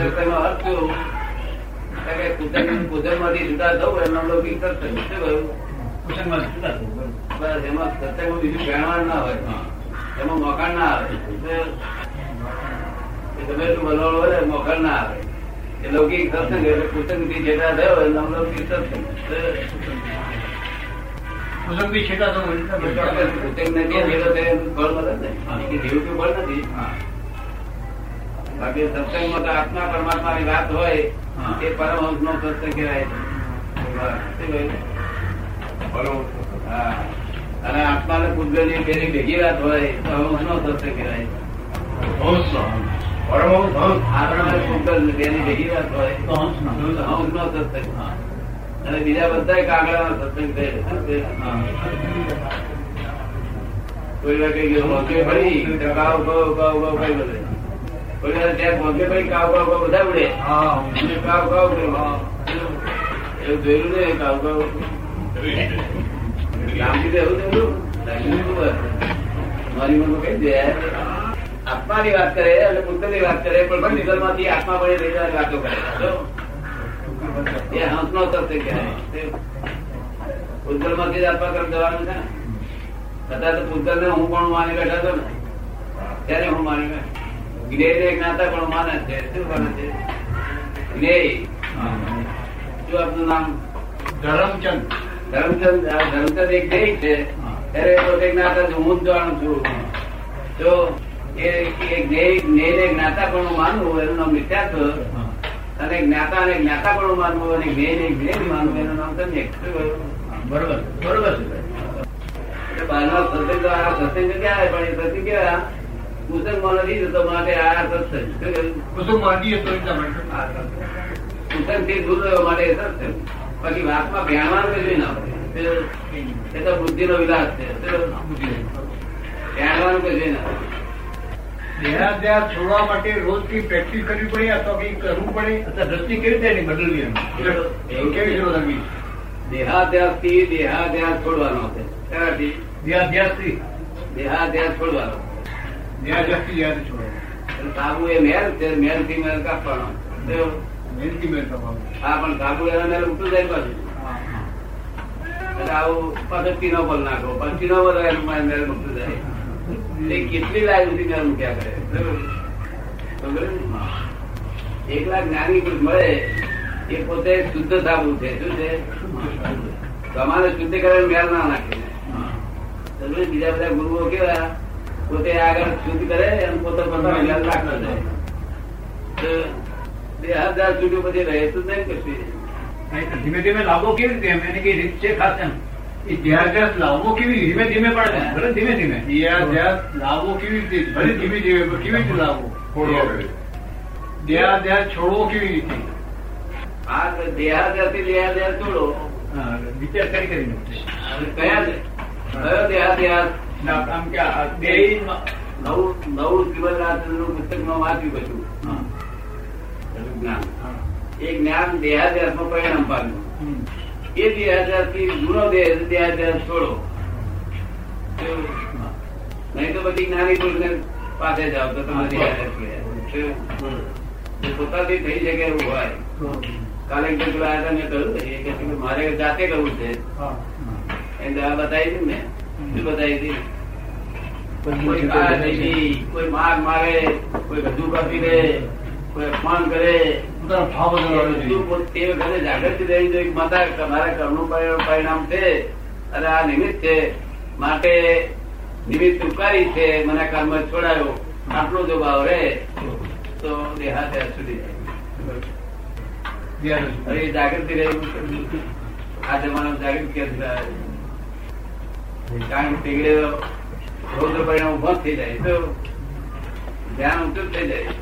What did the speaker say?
સત્સંગનો અર્થ શું? તો કે કુસંગ- જુદા થવું એમનો લૌકિક શું કહ્યું? બસ એમાં બીજું ના હોય. એમાં મોખાણ ના આવે. એ હોય ને, ના આવે. લૌકિક સત્સંગ એટલે કુસંગથી છેટા થયો એમનો લૌકિક સત્સંગ કુસંગથી છેટા થવું એટલે કુસંગને જે ભેગો થયો એનું ફળ મળે ને જીવ કે ફળ નથી. બાકી સત્સંગમાં તો આત્મા પરમાત્માની વાત હોય એ પરમહંસ નો સત્સંગ કહેવાય. હા. અને આત્મા ને પૂજ્યની પેલી ભેગી વાત હોય તો હંસ નો સત્સંગ કહેવાય. હંસ. અને. નો બીજા બધા કાગડાનો સત્સંગ. કોઈ વાર કઈ ગયો મોકે પડી તો કાવ કાવ કાવ કાવ કઈ વાર ત્યાં મોકે પડી કાવ કાવ કાવ બધા ઉડે. કાવ કાવ એવું જોયેલું ને કાવ કાવ. રામજી એવું જોયેલું વાત? મારી મનમાં કઈ દે આત્માની વાત કરે અને પુસ્તકની વાત કરે પણ નિગલમાંથી આત્મા બની રહી જાય વાતો કરે. એ હંસનો સત્ય કહેવાયમાંથી જ આત્મા તરફ જવાનું છે ને. કદાચ તો પૂતગલ ને હું પણ માની બેઠા હતો ને. ત્યારે હું માની બેઠો. જ્ઞેય જ્ઞાતા પણ માને છે. શું માને છે? જ્ઞેય શું આપનું નામ ધરમચંદ. ધર્મચંદ આ એક જ્ઞેય છે. ત્યારે પોતે જ્ઞાતા છું હું જ જાણું છું. તો એ એ જ્ઞેય જ્ઞેયને જ્ઞાતા પણ માનવું એનું નામ મિથ્યાત્વ અને જ્ઞાતા અને જ્ઞાતા પણ માનવું અને જ્ઞેયને જ્ઞેય માનવું એનું નામ સમ્યક બરોબર બરોબર છે બહારના સત્સંગ સત્સંગ ક્યાં પણ એ સત્સંગ કેવા જતો માટે આ સત્સંગ દૂર રહેવા માટે. સત્સંગ બાકી વાતમાં ભેણવાનું કશું ના પડે એ તો બુદ્ધિનો વિલાસ છે. શું? ભેણવાનું કશું ના પડે દેહાધ્યાસ છોડવા માટે રોજ કઈ પ્રેક્ટિસ કરવી પડે અથવા કઈ કરવું પડે? અથવા દ્રષ્ટિ કેવી રીતે એની બદલવી એમ? એવું કેવી રીતે બદલવી? દેહાધ્યાસથી દેહાધ્યાસ છોડવાનો છે. દેહાધ્યાસ છોડવાનો. દેહાધ્યાસથી દેહાથી છોડવા એટલે સાબુ એ મેલ છે મેલથી મેલ કાપવાનો. શું? મેલથી મેલ થવાનું હા પણ સાબુ એના મેલ ઉઠું જાય પાછું. આવું પાછો ટીનો પર નાખો. પણ ટીનો પર એનું મૂકતું જાય. એ કેટલી લાઈન સુધી મેલ મૂક્યા કરે? એકલા જ્ઞાની પુરુષ મળે એ પોતે શુદ્ધ સાબુ છે. શું છે? તમારે શુદ્ધિકરણ મેળ ના નાખે? બીજા બધા ગુરુઓ કેવા? પોતે આગળ શુદ્ધ કરે પોતે પોતાનો મેળ નાખતો જાય. તો છૂટ્યું પછી રહે તો નહીં કશું ધીમે ધીમે લાવવો કેવી રીતે એમ? એને કઈ રીત છે ખાસ એમ? એ દેહાધ્યાસ લાવવો કેવી ધીમે ધીમે પણ ભલે ધીમે ધીમે. દેહાધ્યાસ લાવવો કેવી રીતે? ભલે ધીમે ધીમે પણ કેવી રીતે લાવવો? દેહાધ્યાસ છોડવો કેવી રીતે? આ દેહાદ્યાસથી દેહાદ્યાસ છોડો. વિચાર કરી કરીને. અને કયા છે? કયો દેહાદ્યાસ ના, આમ કે આ નવું નવું શ્રીમદરાજનું પુસ્તકમાં વાંચ્યું બધું. જ્ઞાન. એ જ્ઞાન દેહાદ્યાસમાં પરિણામ પામ્યું. હમ. એ દેહાદ્યાસથી જૂનો દેહ દેહાદ્યાસ છોડો. નહીં તો બધી જ્ઞાની પુરુષને પાસે જાવ તો તમારે દેહાદ્યાસ. પોતાથી થઈ શકે એવું હોય. કાલે એક આવ્યા મેં કહ્યું ને, એ કે મારે જાતે કરવું છે. એને દવા બતાવી ને. કોઈ કોઈ માર મારે કોઈ ગધું કાપી દે કોઈ અપમાન કરે. ભાવ બધું તે વખતે જાગૃતિ રહેવી જોઈએ માતા તમારા કર્મનું પરિણામ- છે. અને આ નિમિત્ત છે. માટે નિમિત્ત ઉપકારી છે. મને કર્મ છોડાયો. આટલો જો ભાવ રહે. તો દેહાતે સુધી જાય. જાગૃતિ રહેવું આ જમાનો જાગૃતિ? કારણ કે પીગળેલો રૌદ્ર પરિણામ ઊભો થઈ જાય. તો ધ્યાન જ થઈ જાય.